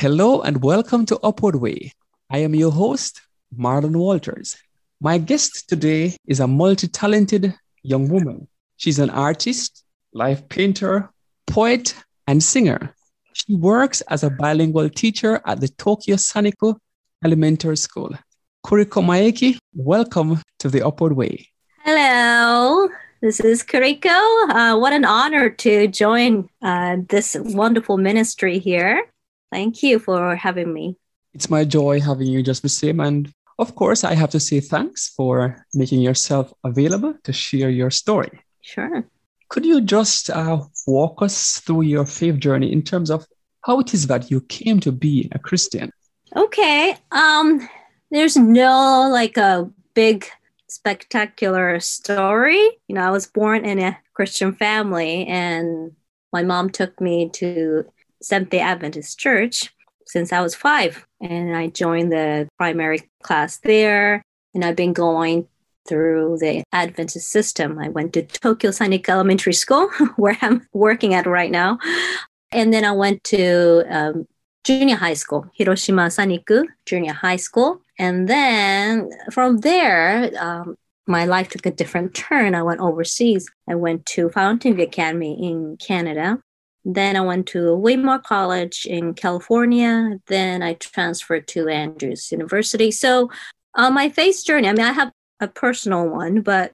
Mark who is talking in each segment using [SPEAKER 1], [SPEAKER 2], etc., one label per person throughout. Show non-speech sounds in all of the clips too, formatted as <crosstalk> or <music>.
[SPEAKER 1] Hello and welcome to Upward Way. I am your host, Marlon Walters. My guest today is a multi talented young woman. She's an artist, life painter, poet, and singer. She works as a bilingual teacher at the Tokyo Saniku Elementary School. Kuriko Maeki, welcome to the Upward Way.
[SPEAKER 2] Hello, this is Kuriko. Uh, what an honor to join uh, this wonderful ministry here. Thank you for having me.
[SPEAKER 1] It's my joy having you just the. And of course, I have to say thanks for making yourself available to share your story.
[SPEAKER 2] Sure.
[SPEAKER 1] Could you just uh, walk us through your faith journey in terms of how it is that you came to be a Christian?
[SPEAKER 2] Okay. Um, there's no like a big spectacular story. You know, I was born in a Christian family and my mom took me to Seventh day Adventist Church since I was five. And I joined the primary class there. And I've been going through the Adventist system. I went to Tokyo Saniku Elementary School, <laughs> where I'm working at right now. And then I went to um, junior high school, Hiroshima Saniku Junior High School. And then from there, um, my life took a different turn. I went overseas. I went to Fountain View Academy in Canada. Then I went to Weimar College in California. Then I transferred to Andrews University. So, on my faith journey, I mean, I have a personal one, but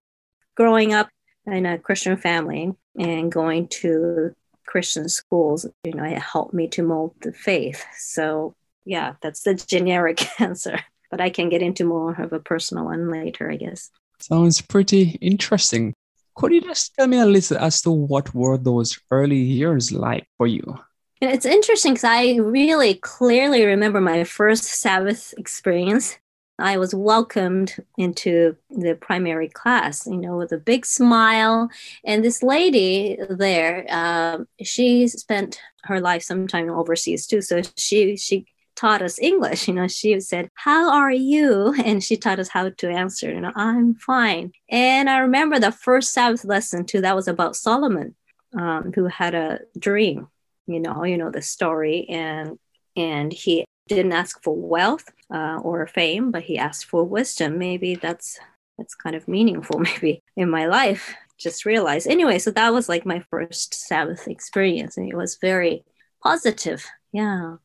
[SPEAKER 2] growing up in a Christian family and going to Christian schools, you know, it helped me to mold the faith. So, yeah, that's the generic <laughs> answer. But I can get into more of a personal one later, I guess.
[SPEAKER 1] Sounds pretty interesting. Could you just tell me a little as to what were those early years like for you?
[SPEAKER 2] It's interesting because I really clearly remember my first Sabbath experience. I was welcomed into the primary class, you know, with a big smile. And this lady there, um, she spent her life sometime overseas too. So she she taught us English. You know, she said, How are you? And she taught us how to answer, you know, I'm fine. And I remember the first Sabbath lesson too, that was about Solomon, um, who had a dream, you know, you know, the story. And and he didn't ask for wealth uh, or fame, but he asked for wisdom. Maybe that's that's kind of meaningful, <laughs> maybe in my life. Just realized. Anyway, so that was like my first Sabbath experience, and it was very positive. Yeah.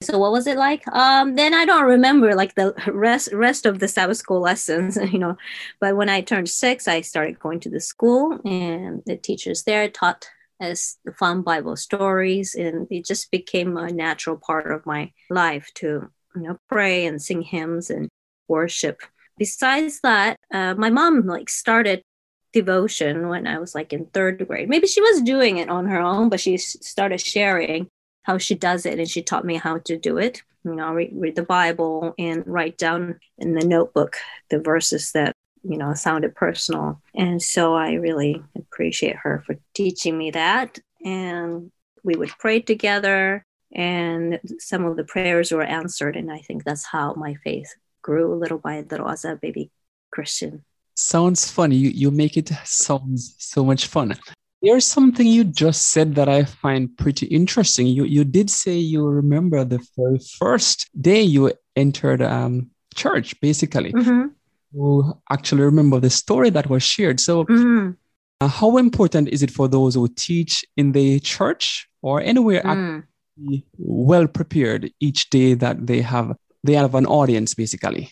[SPEAKER 2] So what was it like? Um, then I don't remember like the rest rest of the Sabbath school lessons, <laughs> you know. But when I turned six, I started going to the school, and the teachers there taught us the fun Bible stories, and it just became a natural part of my life to you know pray and sing hymns and worship. Besides that, uh, my mom like started devotion when I was like in third grade. Maybe she was doing it on her own, but she started sharing how she does it and she taught me how to do it. You know read, read the bible and write down in the notebook the verses that you know sounded personal. And so i really appreciate her for teaching me that. And we would pray together and some of the prayers were answered and i think that's how my faith grew little by little as a baby christian.
[SPEAKER 1] Sounds funny. You, you make it sounds so much fun there's something you just said that I find pretty interesting. You you did say you remember the very first day you entered um, church, basically. Mm-hmm. You actually remember the story that was shared. So, mm-hmm. uh, how important is it for those who teach in the church or anywhere mm. well prepared each day that they have they have an audience, basically?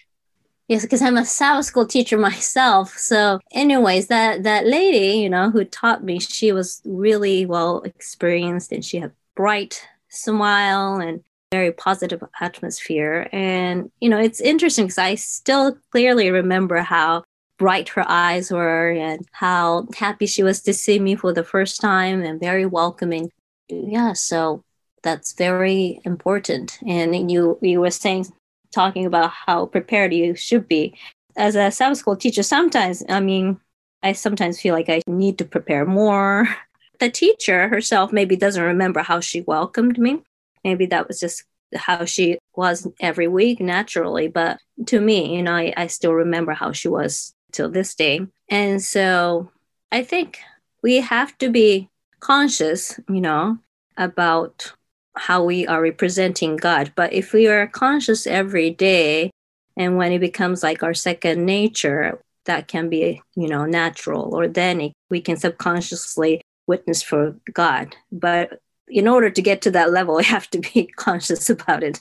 [SPEAKER 2] Yes, because I'm a Sabbath school teacher <laughs> myself. So, anyways, that that lady, you know, who taught me, she was really well experienced, and she had bright smile and very positive atmosphere. And you know, it's interesting because I still clearly remember how bright her eyes were and how happy she was to see me for the first time and very welcoming. Yeah, so that's very important. And you you were saying talking about how prepared you should be. As a Sabbath school teacher, sometimes I mean I sometimes feel like I need to prepare more. <laughs> The teacher herself maybe doesn't remember how she welcomed me. Maybe that was just how she was every week naturally. But to me, you know, I, I still remember how she was till this day. And so I think we have to be conscious, you know, about how we are representing God. But if we are conscious every day, and when it becomes like our second nature, that can be, you know, natural, or then it, we can subconsciously witness for God. But in order to get to that level, <laughs> we have to be <laughs> conscious about it.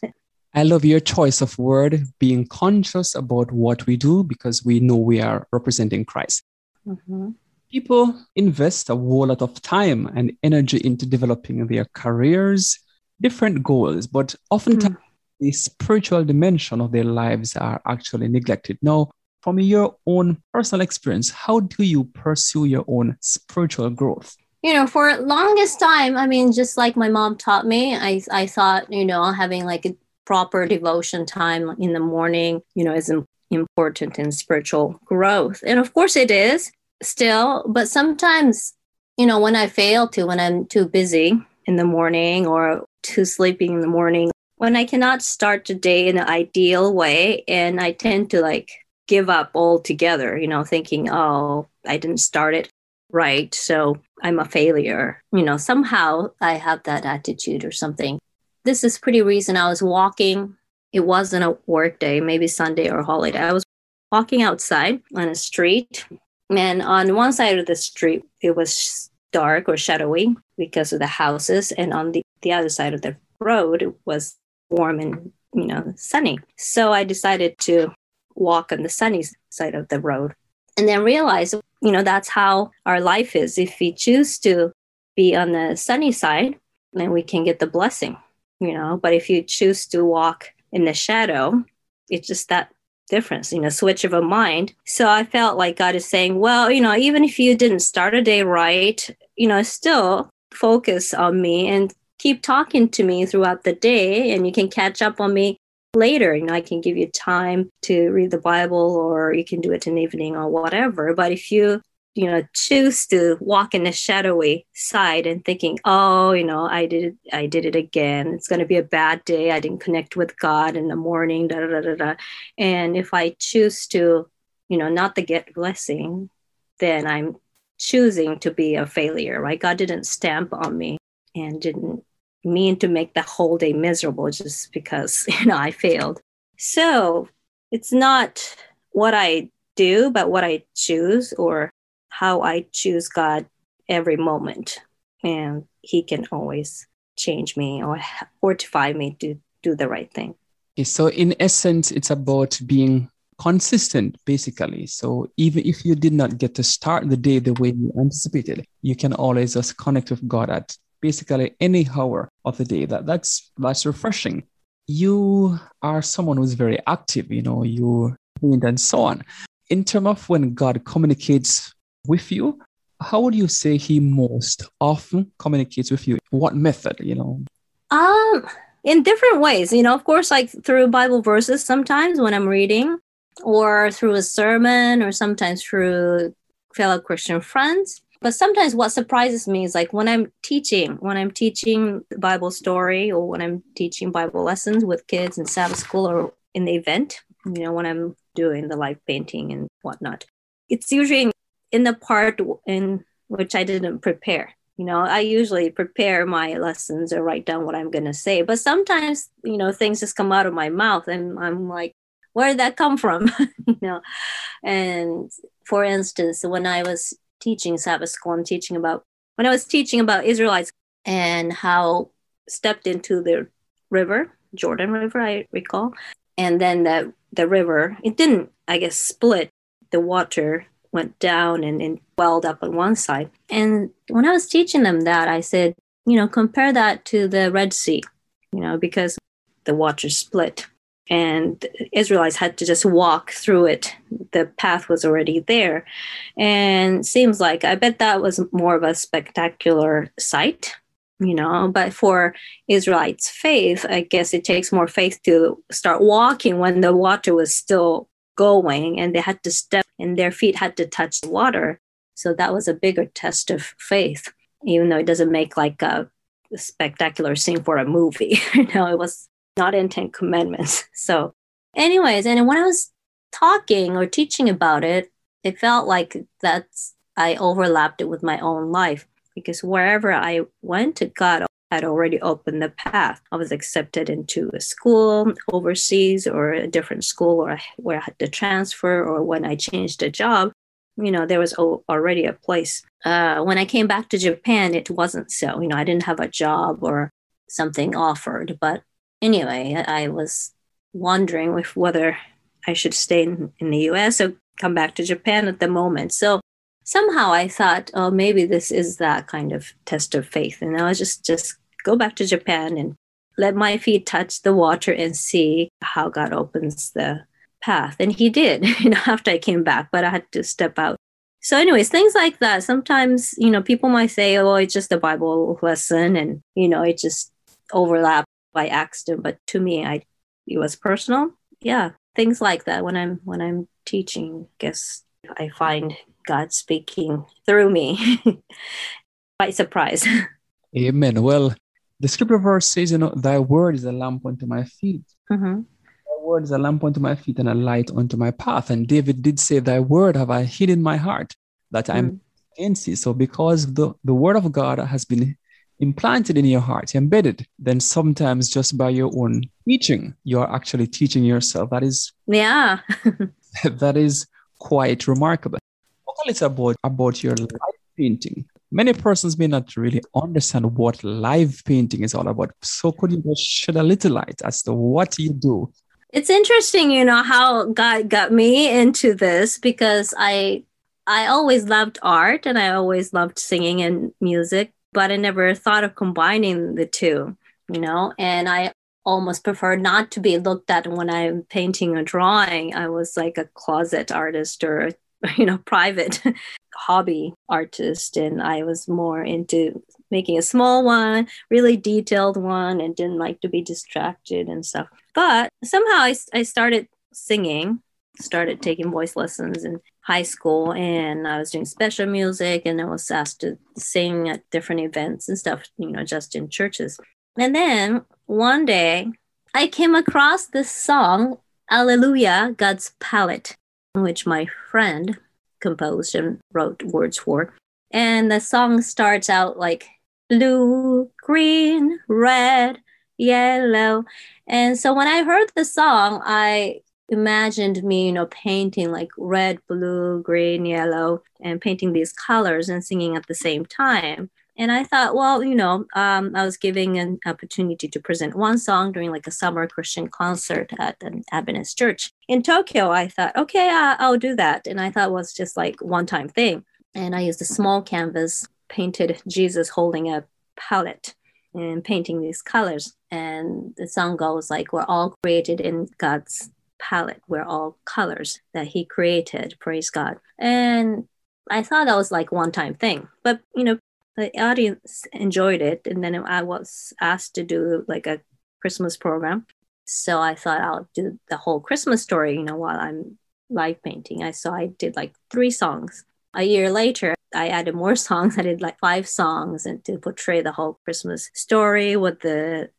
[SPEAKER 1] I love your choice of word, being conscious about what we do because we know we are representing Christ. Mm-hmm. People invest a whole lot of time and energy into developing their careers, different goals, but oftentimes mm-hmm. the spiritual dimension of their lives are actually neglected. Now, from your own personal experience, how do you pursue your own spiritual growth?
[SPEAKER 2] you know for longest time i mean just like my mom taught me i i thought you know having like a proper devotion time in the morning you know is important in spiritual growth and of course it is still but sometimes you know when i fail to when i'm too busy in the morning or too sleepy in the morning when i cannot start the day in an ideal way and i tend to like give up altogether you know thinking oh i didn't start it right so I'm a failure. You know, somehow I have that attitude or something. This is pretty recent. I was walking. It wasn't a work day, maybe Sunday or holiday. I was walking outside on a street, and on one side of the street, it was dark or shadowy because of the houses, and on the, the other side of the road, was warm and you know sunny. So I decided to walk on the sunny side of the road, and then realized you know that's how our life is if we choose to be on the sunny side then we can get the blessing you know but if you choose to walk in the shadow it's just that difference you know switch of a mind so i felt like god is saying well you know even if you didn't start a day right you know still focus on me and keep talking to me throughout the day and you can catch up on me later. You know, I can give you time to read the Bible or you can do it in the evening or whatever. But if you you know choose to walk in the shadowy side and thinking oh you know i did it i did it again it's going to be a bad day i didn't connect with god in the morning da, da, da, da. and if i choose to you know not to get blessing then i'm choosing to be a failure right god didn't stamp on me and didn't mean to make the whole day miserable just because <laughs> you know I failed. So it's not what I do, but what I choose or how I choose God every moment. And He can always change me or fortify me to do the right thing.
[SPEAKER 1] Okay, So, in essence, it's about being consistent, basically. So, even if you did not get to start the day the way you anticipated, you can always just connect with God at basically any hour of the day. That that's that's refreshing. You are someone who's very active, you know, you and so on. In terms of when God communicates with you, how would you say he most often communicates with you? What method, you know?
[SPEAKER 2] Um, in different ways, you know, of course, like through Bible verses sometimes when I'm reading, or through a sermon, or sometimes through fellow Christian friends but sometimes what surprises me is like when i'm teaching when i'm teaching bible story or when i'm teaching bible lessons with kids in sabbath school or in the event you know when i'm doing the live painting and whatnot it's usually in the part in which i didn't prepare. You know i usually prepare my lessons or write down what i'm going to say but sometimes you know things just come out of my mouth and i'm like where did that come from? <laughs> You know? And for instance when i was teaching Sabbath school and teaching about when I was teaching about Israelites and how stepped into the river, Jordan River, I recall, and then the the river it didn't, I guess, split. The water went down and, and welled up on one side. And when I was teaching them that, I said, you know, compare that to the Red Sea, you know, because the water split and Israelites had to just walk through it. The path was already there. And seems like I bet that was more of a spectacular sight you know but for israelites faith i guess it takes more faith to start walking when the water was still going and they had to step and their feet had to touch the water so that was a bigger test of faith even though it doesn't make like a, spectacular scene for a movie <laughs> you know it was not in 10 commandments <laughs> so anyways and when i was talking or teaching about it it felt like that's i overlapped it with my own life because wherever I went, to, God had already opened the path. I was accepted into a school overseas or a different school or where I had to transfer or when I changed a job. You know, there was already a place. Uh, when I came back to Japan, it wasn't so. You know, I didn't have a job or something offered. But anyway, I was wondering if whether I should stay in, in the US or come back to Japan at the moment. So somehow I thought, oh, maybe this is that kind of test of faith. And I was just just go back to Japan and let my feet touch the water and see how God opens the path. And he did, <laughs> you know, after I came back, but I had to step out. So, anyways, things like that. Sometimes, you know, people might say, oh, it's just a Bible lesson and, you know, it just overlapped by accident. But to me, I it was personal. Yeah. Things like that when I'm when I'm teaching, I guess I find God speaking through me <laughs> by surprise.
[SPEAKER 1] Amen. Well, the scripture verse says, you know, thy word is a lamp unto my feet. Mm-hmm. Word is a lamp unto my feet and a light unto my path. And David did say, Thy word have I hid in my heart that. I'm against you. So because the, the word of God has been implanted in your heart, embedded, then sometimes just by your own teaching, you're actually teaching yourself. That is
[SPEAKER 2] yeah. <laughs>
[SPEAKER 1] that is quite remarkable a little about, about your live painting. Many persons may not really understand what live painting is all about. So could you just shed a little light as to what you do?
[SPEAKER 2] It's interesting, you know, how God got me into this because I I always loved art and I always loved singing and music, but I never thought of combining the two, you know, and I almost prefer not to be looked at when I'm painting or drawing. I was like a closet artist or <laughs> you know private <laughs> hobby artist. And i was more into making a small one really detailed one and didn't like to be distracted and stuff. But somehow i, I started singing started taking voice lessons in high school and i was doing special music and i was asked to sing at different events and stuff you know just in churches and then one day i came across this song alleluia god's palette which my friend composed and wrote words for. And the song starts out like blue, green, red, yellow. And so when I heard the song, I imagined me, you know, painting like red, blue, green, yellow, and painting these colors and singing at the same time. And I thought, well, you know, um, I was giving an opportunity to present one song during like a summer Christian concert at an Adventist church in Tokyo. I thought, okay, uh, I'll do that. And I thought it was just like one time thing. And I used a small canvas, painted Jesus holding a palette and painting these colors. And the song goes like, we're all created in God's palette. We're all colors that he created. Praise God. And I thought that was like one time thing. But, you know, the audience enjoyed it and then i was asked to do like a christmas program so i thought i'll do the whole christmas story you know while i'm live painting i so i did like three songs a year later i added more <laughs> songs i did like five songs and to portray the whole christmas story with the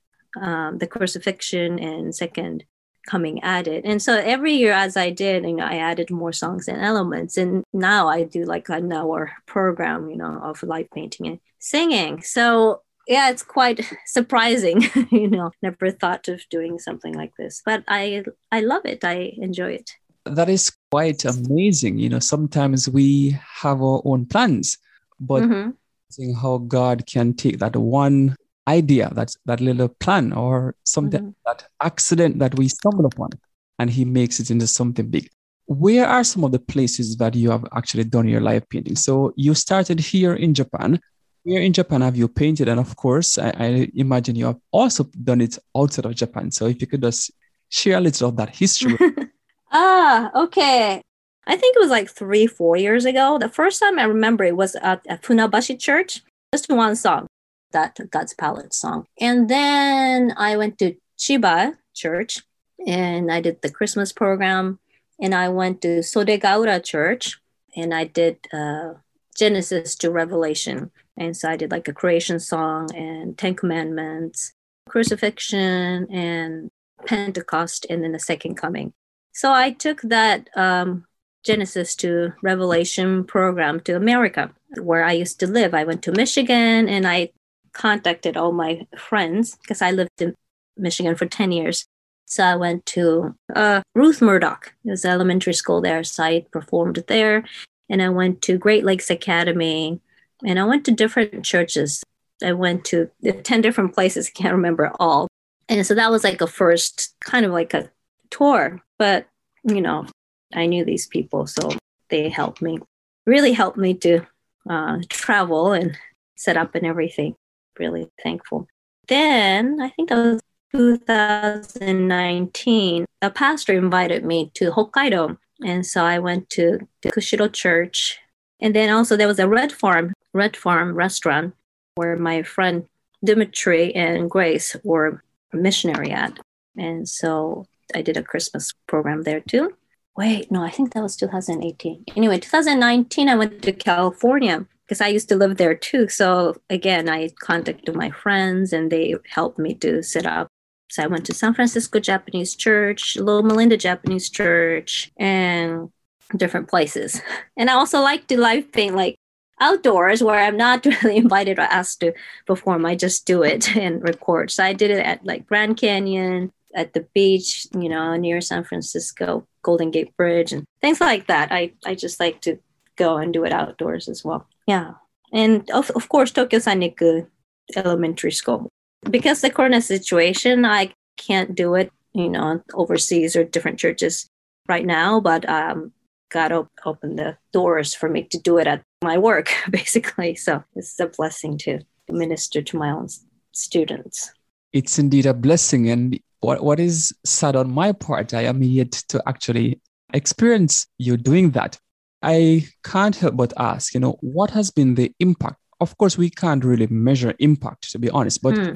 [SPEAKER 2] um, the crucifixion and second coming at it. And so every year as I did, you know, I added more songs and elements. And now I do like an hour program, you know, of live painting and singing. So yeah, it's quite <laughs> surprising, <laughs> you know, never thought of doing something like this. But I I love it. I enjoy it.
[SPEAKER 1] That is quite amazing. You know, sometimes we have our own plans, but mm-hmm. seeing how God can take that one idea, that that little plan or something, mm-hmm. that accident that we stumble upon, and he makes it into something big. Where are some of the places that you have actually done your live painting? So you started here in Japan. Where in Japan have you painted? And of course, I, I imagine you have also done it outside of Japan. So if you could just share a little of that history. <laughs>
[SPEAKER 2] ah, okay. I think it was like three, four years ago. The first time I remember it was at, at Funabashi Church, just one song. That God's Palette song. And then I went to Chiba Church and I did the Christmas program. And I went to Sodegaura Church and I did uh, Genesis to Revelation. And so I did like a creation song and Ten Commandments, crucifixion, and Pentecost, and then the second coming. So I took that um, Genesis to Revelation program to America, where I used to live. I went to Michigan and I contacted all my friends because I lived in Michigan for 10 years. So I went to uh, Ruth Murdoch. It was elementary school there. So I performed there. And I went to Great Lakes Academy. And I went to different churches. I went to 10 different places. <laughs> I can't remember all. And so that was like a first kind of like a tour. But, you know, I knew these people. So they helped me, really helped me to uh, travel and set up and everything. Really thankful. Then I think that was 2019, a pastor invited me to Hokkaido. And so I went to the Kushiro Church. And then also there was a Red Farm, Red Farm restaurant where my friend Dimitri and Grace were missionary at. And so I did a Christmas program there too. Wait, no, I think that was 2018. Anyway, 2019, I went to California because I used to live there too. So again, I contacted my friends and they helped me to set up so I went to San Francisco Japanese Church, Loma Linda Japanese Church, and different places. <laughs> And I also like to live paint like outdoors where I'm not <laughs> really invited or asked to perform. I just do it <laughs> and record. So I did it at like Grand Canyon, at the beach, you know, near San Francisco, Golden Gate Bridge, and things like that. I, I just like to go and do it outdoors as well. Yeah. And of, of course, Tokyo Saniku Elementary School because the corona situation, I can't do it, you know, overseas or different churches right now, but um, God op- opened the doors for me to do it at my work, <laughs> basically. So it's a blessing to minister to my own students.
[SPEAKER 1] It's indeed a blessing. And what, what is sad on my part, I am yet to actually experience you doing that. I can't help but ask, you know, what has been the impact? Of course, we can't really measure impact, to be honest, but hmm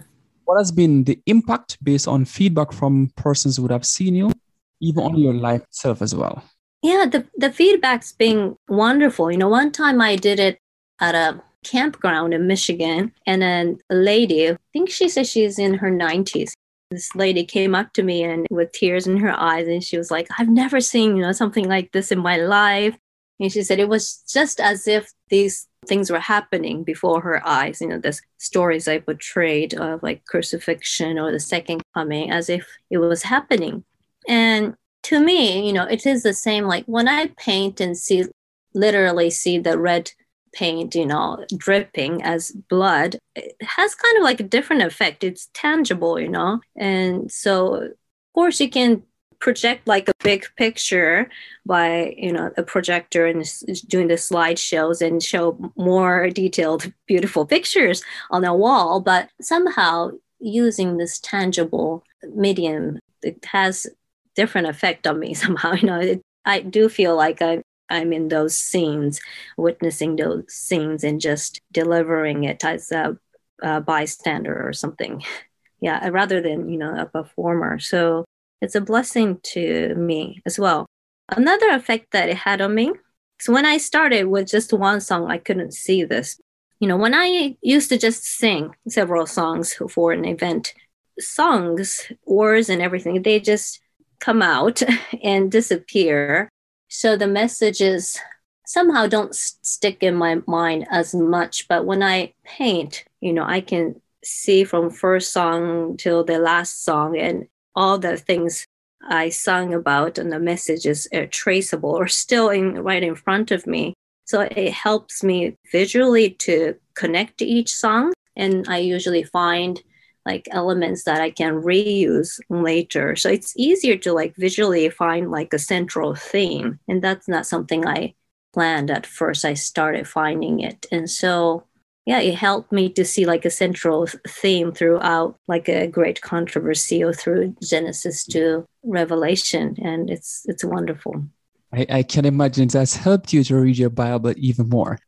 [SPEAKER 1] what has been the impact based on feedback from persons who would have seen you, even on your life itself as well?
[SPEAKER 2] Yeah, the, the feedback's been wonderful. You know, one time I did it at a campground in Michigan, and then a lady, I think she said she's in her 90s. This lady came up to me and with tears in her eyes, and she was like, I've never seen, you know, something like this in my life. And she said it was just as if these things were happening before her eyes. You know, the stories I portrayed of like crucifixion or the second coming as if it was happening. And to me, you know, it is the same like when I paint and see literally see the red paint, you know, dripping as blood, it has kind of like a different effect. It's tangible, you know. And so of course you can project like a big picture by you know a projector and doing the slideshows and show more detailed beautiful pictures on a wall but somehow using this tangible medium it has different effect on me <laughs> somehow you know it, i do feel like i I'm in those scenes, witnessing those scenes and just delivering it as a, a bystander or something. <laughs> Yeah, rather than, you know, a performer. So it's a blessing to me as well. Another effect that it had on me is when I started with just one song, I couldn't see this. You know, when I used to just sing several songs for an event, songs, words, and everything, they just come out <laughs> and disappear. So the messages somehow don't stick in my mind as much. But when I paint, you know, I can see from first song till the last song and all the things I sung about and the messages are traceable or still in right in front of me. So it helps me visually to connect to each song. And I usually find like elements that I can reuse later. So it's easier to like visually find like a central theme. And that's not something I planned at first. I started finding it. And so yeah, it helped me to see like a central theme throughout like a great controversy or through Genesis to Revelation. And it's it's wonderful.
[SPEAKER 1] I, I can imagine it has helped you to read your Bible even more.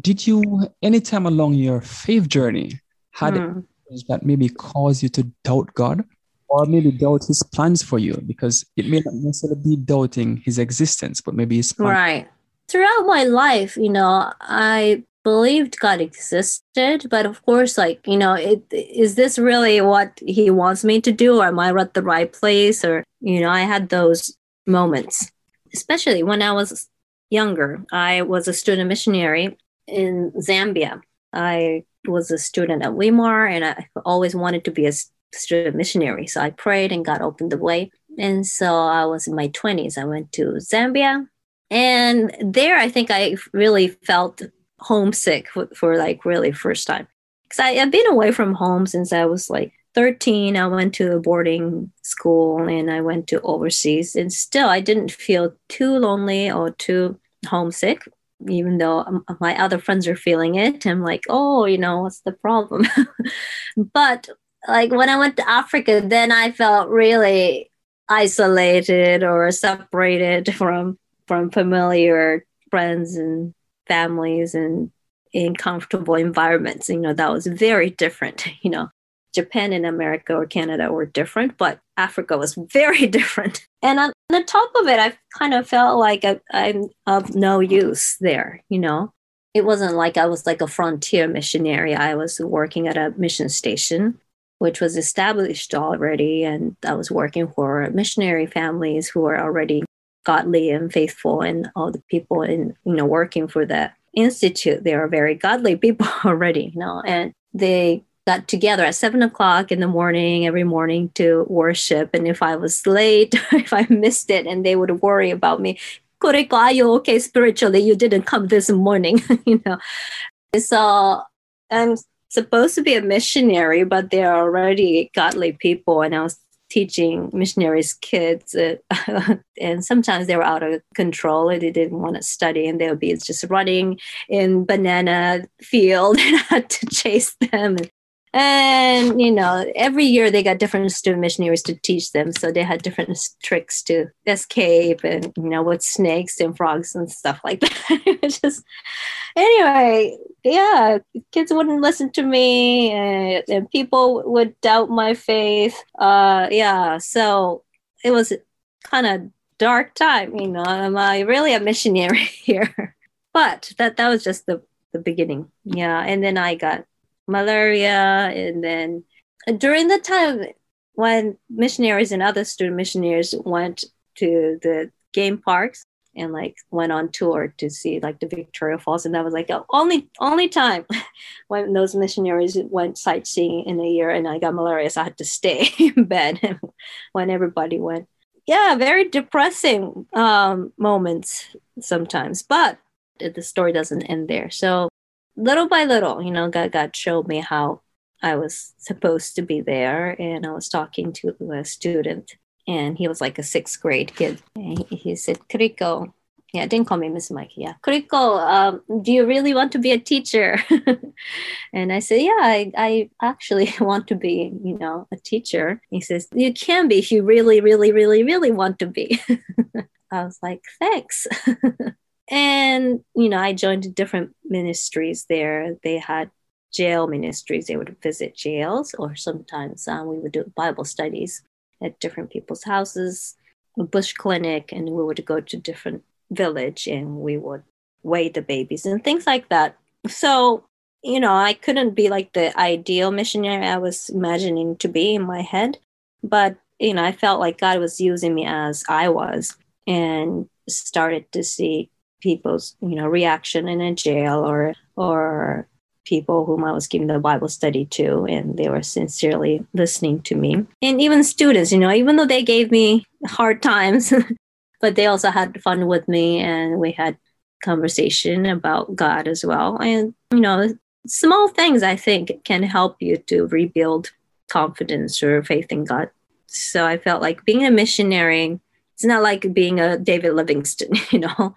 [SPEAKER 1] Did you anytime along your faith journey had mm. that maybe cause you to doubt God or maybe doubt his plans for you because it may not necessarily be doubting his existence, but maybe his
[SPEAKER 2] plan. Right. Throughout my life, you know, I believed God existed, but of course, like, you know, it, is this really what he wants me to do? Or am I at the right place? Or, you know, I had those moments, especially when I was younger. I was a student missionary in Zambia. I was a student at Weimar and I always wanted to be a student missionary. So I prayed and God opened the way. And so I was in my 20s. I went to Zambia. And there, I think I really felt homesick for, for like really first time. Because I have been away from home since I was like 13. I went to a boarding school and I went to overseas. And still, I didn't feel too lonely or too homesick even though um, my other friends are feeling it i'm like oh you know what's the problem <laughs> but like when I went to Africa, then I felt really isolated or separated from from familiar friends and families and in comfortable environments. You know, that was very different. <laughs> You know, Japan and America or Canada were different, but Africa was <laughs> very different. And on the top of it, I kind of felt like I, I'm of no use there, you know. It wasn't like I was like a frontier missionary. I was working at a mission station which was established already. And I was working for missionary families who were already godly and faithful, and all the people in you know working for the institute they are very godly people <laughs> already, you know, and they got together at seven o'clock in the morning every morning to worship. And if I was late, <laughs> if I missed it, and they would worry about me. Kuriko, are you okay spiritually? You didn't come this morning, <laughs> you know. So I'm supposed to be a missionary, but they're already godly people. And I was teaching missionaries kids uh, <laughs> and sometimes they were out of control and they didn't want to study and they would be just running in banana field <laughs> and I had to chase them and and you know every year they got different student missionaries to teach them. So they had different tricks to escape and you know with snakes and frogs and stuff like that. <laughs> Just anyway yeah kids wouldn't listen to me and, and people would doubt my faith. Uh yeah so it was kind of dark time you know am i really a missionary <laughs> here? But that that was just the the beginning. Yeah and then i got malaria. And then during the time when missionaries and other student missionaries went to the game parks and like went on tour to see like the Victoria Falls, and that was like the only only time <laughs> when those missionaries went sightseeing in a year, and I got malaria, so I had to stay <laughs> in bed <laughs> when everybody went. Yeah, very depressing um, moments sometimes, but the story doesn't end there. So little by little, you know, God, God showed me how I was supposed to be there. And I was talking to a student, and he was like a sixth grade kid. And he, he said, Kuriko, yeah, didn't call me Miss Mike. Yeah, Kuriko, um, do you really want to be a teacher? <laughs> and I said, Yeah, I, I actually <laughs> want to be, you know, a teacher. He says, You can be if you really, really, really, really want to be. <laughs> I was like, Thanks. And you know i joined different ministries there. They had jail ministries. They would visit jails or sometimes um, we would do bible studies at different people's houses a bush clinic and we would go to different village and we would weigh the babies and things like that. So you know i couldn't be like the ideal missionary i was imagining to be in my head but you know i felt like god was using me as i was and started to see people's you know reaction in a jail or or people whom I was giving the Bible study to, and they were sincerely listening to me. And even students, you know, even though they gave me hard times, <laughs> but they also had fun with me, and we had conversation about God as well. And you know, small things I think can help you to rebuild confidence or faith in God. So I felt like being a missionary. It's not like being a David Livingstone, <laughs> you know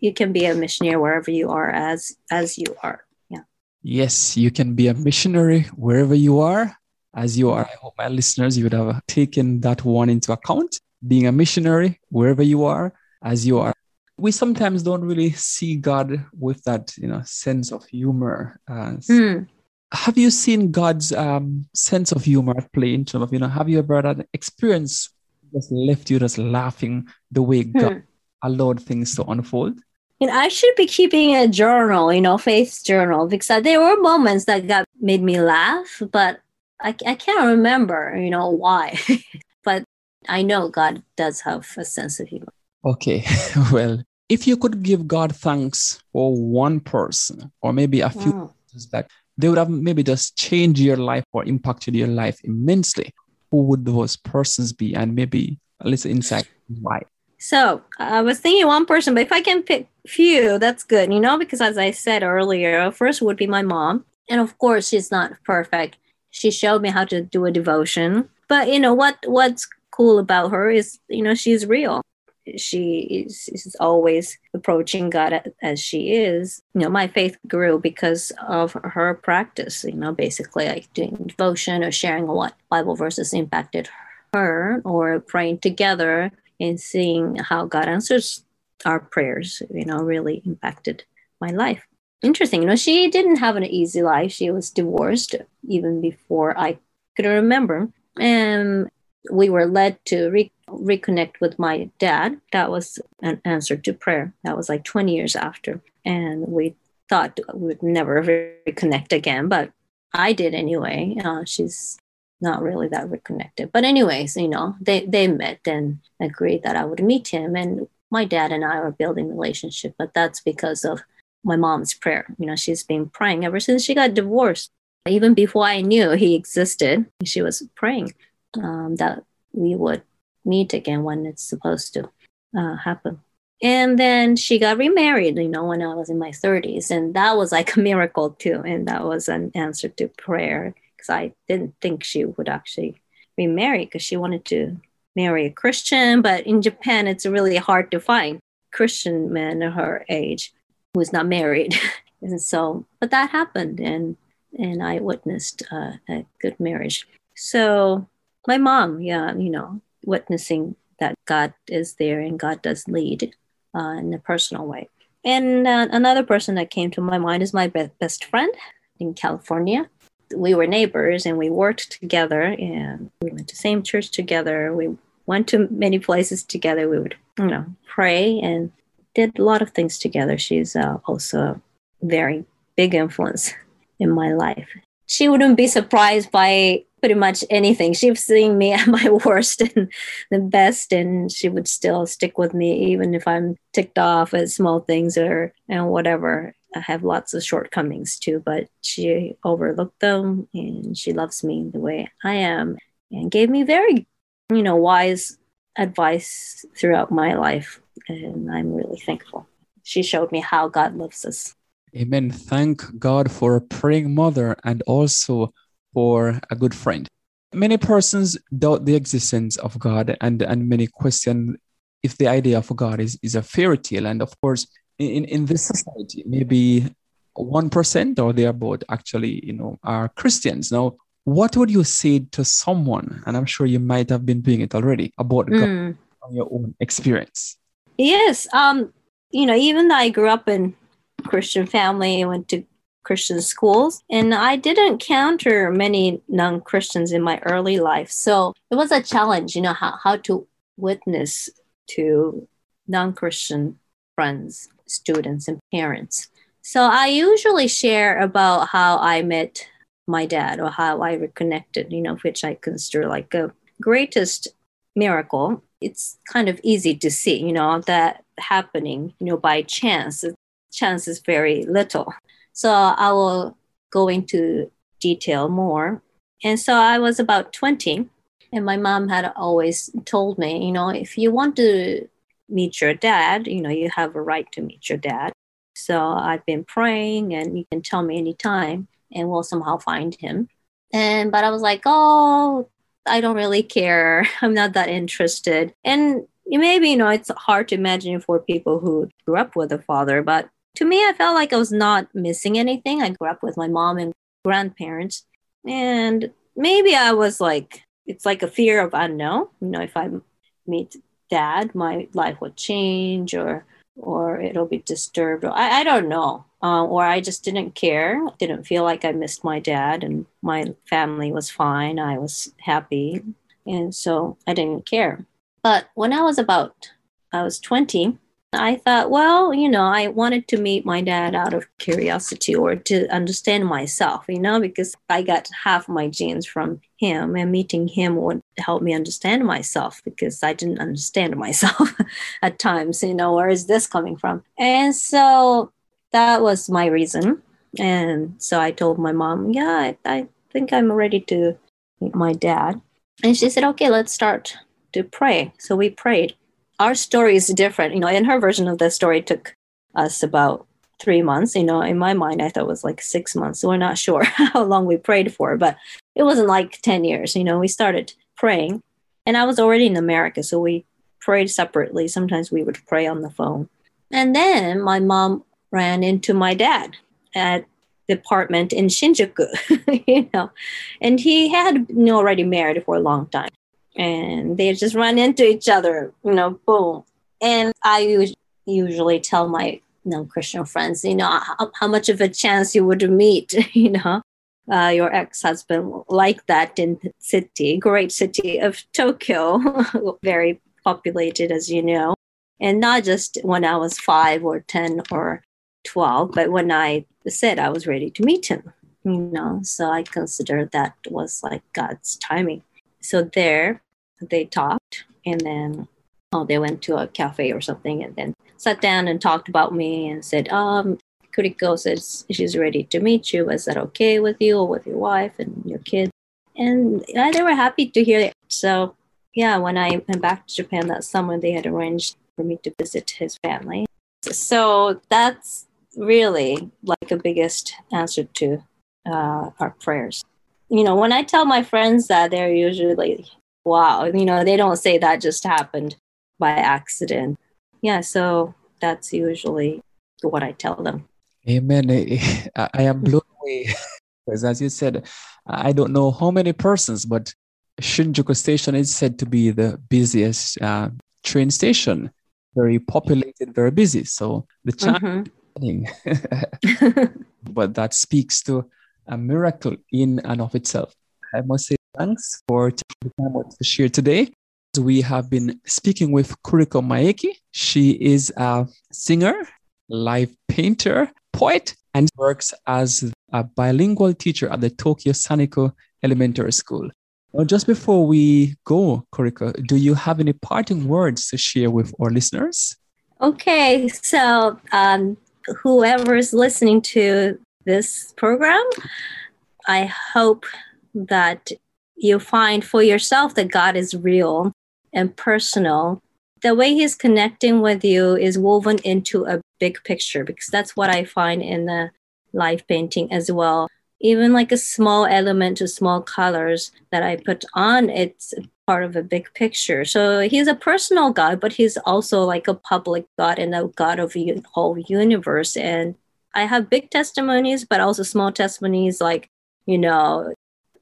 [SPEAKER 2] you can be a missionary wherever you are as as you are yeah
[SPEAKER 1] yes you can be a missionary wherever you are as you are i hope my listeners you would have taken that one into account being a missionary wherever you are as you are we sometimes don't really see god with that you know sense of humor uh, mm. have you seen God's um, sense of humor at play in terms of, you know, have you ever had an experience just left you just laughing the way God hmm. allowed things to unfold?
[SPEAKER 2] And I should be keeping a journal, you know, faith journal, because there were moments that God made me laugh, but I, I can't remember, you know, why. <laughs> but I know God does have a sense of humor.
[SPEAKER 1] Okay, <laughs> well, if you could give God thanks for one person or maybe a few mm. that they would have maybe just changed your life or impacted your life immensely, who would those persons be? And maybe a little insight why.
[SPEAKER 2] So I was thinking one person, but if I can pick few, that's good, you know, because as I said earlier, first would be my mom. And of course, she's not perfect. She showed me how to do a devotion. But you know what what's cool about her is, you know, she's real. She is, is always approaching God as she is. You know, my faith grew because of her practice, you know, basically like doing devotion or sharing what Bible verses impacted her or praying together and seeing how God answers our prayers, you know, really impacted my life. Interesting, you know, she didn't have an easy life. She was divorced even before I could remember. And we were led to re- reconnect with my dad. That was an answer to prayer. That was like 20 years after. And we thought we would never reconnect again, but I did anyway. Uh, she's not really that reconnected. But anyways, you know, they, they met and agreed that I would meet him. And my dad and I are building relationship, but that's because of my mom's prayer. You know, she's been praying ever since she got divorced. Even before I knew he existed, she was praying um, that we would meet again when it's supposed to uh, happen. And then she got remarried, you know, when I was in my 30s. And that was like a miracle too. And that was an answer to prayer because I didn't think she would actually remarry because she wanted to marry a Christian. But in Japan, it's really hard to find Christian men her age who's not married. <laughs> and so, but that happened, and and I witnessed uh, a good marriage. So my mom, yeah, you know, witnessing that God is there and God does lead uh, in a personal way. And uh, another person that came to my mind is my be- best friend in California we were neighbors and we worked together and we went to same church together. We went to many places together. We would, you know, pray and did a lot of things together. She's uh, also a very big influence <laughs> in my life. She wouldn't be surprised by pretty much anything. She's seen me <laughs> at my worst and the best, and she would still stick with me even if I'm ticked off at small things or and whatever. I have lots of shortcomings too, but she overlooked them and she loves me the way I am and gave me very, you know, wise advice throughout my life. And I'm really thankful. She showed me how God loves us.
[SPEAKER 1] Amen. Thank God for a praying mother and also for a good friend. Many persons doubt the existence of God and, and many question if the idea of God is, is a fairy tale. And of course, in, in this society, maybe 1% or thereabout actually, you know, are Christians. Now, what would you say to someone, and I'm sure you might have been doing it already, about mm. on your own experience?
[SPEAKER 2] Yes. Um, you know, even though I grew up in Christian family, I went to Christian schools, and I didn't encounter many non-Christians in my early life. So it was a challenge, you know, how, how to witness to non-Christian friends students and parents. So I usually share about how I met my dad or how I reconnected, you know, which I consider like a greatest miracle. It's kind of easy to see, you know, that happening, you know, by chance. Chance is very little. So I will go into detail more. And so I was about 20, and my mom had always told me, you know, if you want to meet your dad, you know, you have a right to meet your dad. So I've been praying and you can tell me anytime and we'll somehow find him. And but I was like, oh, I don't really care. <laughs> I'm not that interested. And maybe, you know, it's hard to imagine for people who grew up with a father, but to me, I felt like I was not missing anything. I grew up with my mom and grandparents. And maybe I was like, it's like a fear of unknown. You know, if I meet dad, my life would change or or it'll be disturbed. I, I don't know. Uh, or I just didn't care. Didn't feel like I missed my dad, and my family was fine. I was happy, and so I didn't care. But when I was about, I was 20, I thought, well, you know, I wanted to meet my dad out of curiosity or to understand myself, you know, because I got half my genes from him, and meeting him would help me understand myself because I didn't understand myself <laughs> at times, you know, where is this coming from? And so that was my reason. And so I told my mom, yeah, I, I think I'm ready to meet my dad. And she said, okay, let's start to pray. So we prayed our story is different. You know, in her version of the story, took us about three months. You know, in my mind, I thought it was like six months. So we're not sure <laughs> how long we prayed for, but it wasn't like 10 years. You know, we started praying, and I was already in America. So we prayed separately. Sometimes we would pray on the phone. And then my mom ran into my dad at the apartment in Shinjuku, <laughs> you know, and he had already married for a long time and they just run into each other, you know, boom. And I usually tell my non-Christian friends, you know, how, how much of a chance you would meet, <laughs> you know, uh, your ex-husband like that in the city, great city of Tokyo, <laughs> very populated, as you know, and not just when I was five or ten or twelve, but when I said I was ready to meet him, you know. So I consider that was like God's timing. So there, they talked and then oh they went to a cafe or something and then sat down and talked about me and said um Kuriko says she's ready to meet you. Is that okay with you or with your wife and your kids And yeah, they were happy to hear it. So yeah, when I went back to Japan that summer, they had arranged for me to visit his family. So that's really like the biggest answer to uh, our prayers. You know, when I tell my friends that, they're usually wow, you know, they don't say that just happened by accident. Yeah, so that's usually what I tell them.
[SPEAKER 1] Amen. <laughs> I am blown away <laughs> because, as you said, I don't know how many persons, but Shinjuku Station is said to be the busiest uh, train station, very populated, very busy. So the chance, mm-hmm. <laughs> but that speaks to a miracle in and of itself. I must say thanks for taking the time to share today. We have been speaking with Kuriko Maeki. She is a singer, live painter, poet, and works as a bilingual teacher at the Tokyo Saniku Elementary School. Just before we go, Kuriko, do you have any parting words to share with our listeners?
[SPEAKER 2] Okay, so um, whoever is listening to this program, I hope that you find for yourself that God is real and personal. The way He's connecting with you is woven into a big picture because that's what I find in the life painting as well. Even like a small element to small colors that I put on, it's part of a big picture. So he's a personal God, but he's also like a public God and a God of the whole universe. And I have big testimonies, but also small testimonies like, you know,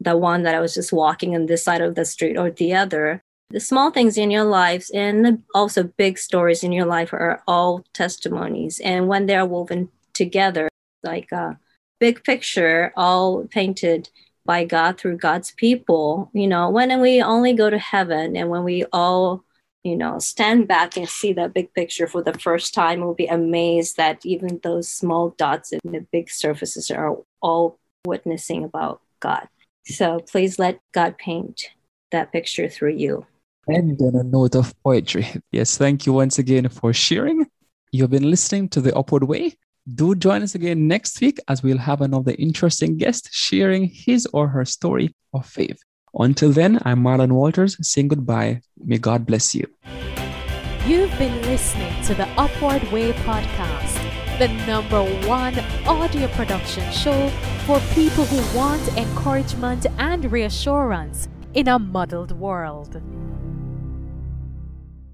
[SPEAKER 2] the one that I was just walking on this side of the street or the other. The small things in your lives and also big stories in your life are all testimonies. And when they're woven together, like a big picture, all painted by God through God's people, you know, when we only go to heaven and when we all, you know, stand back and see that big picture for the first time, we'll be amazed that even those small dots in the big surfaces are all witnessing about God. So please let God paint that picture through you.
[SPEAKER 1] And on a note of poetry, yes, thank you once again for sharing. You've been listening to The Upward Way. Do join us again next week as we'll have another interesting guest sharing his or her story of faith. Until then, I'm Marlon Walters saying goodbye. May God bless you.
[SPEAKER 3] You've been listening to the Upward Way podcast the number one audio production show for people who want encouragement and reassurance in a muddled world.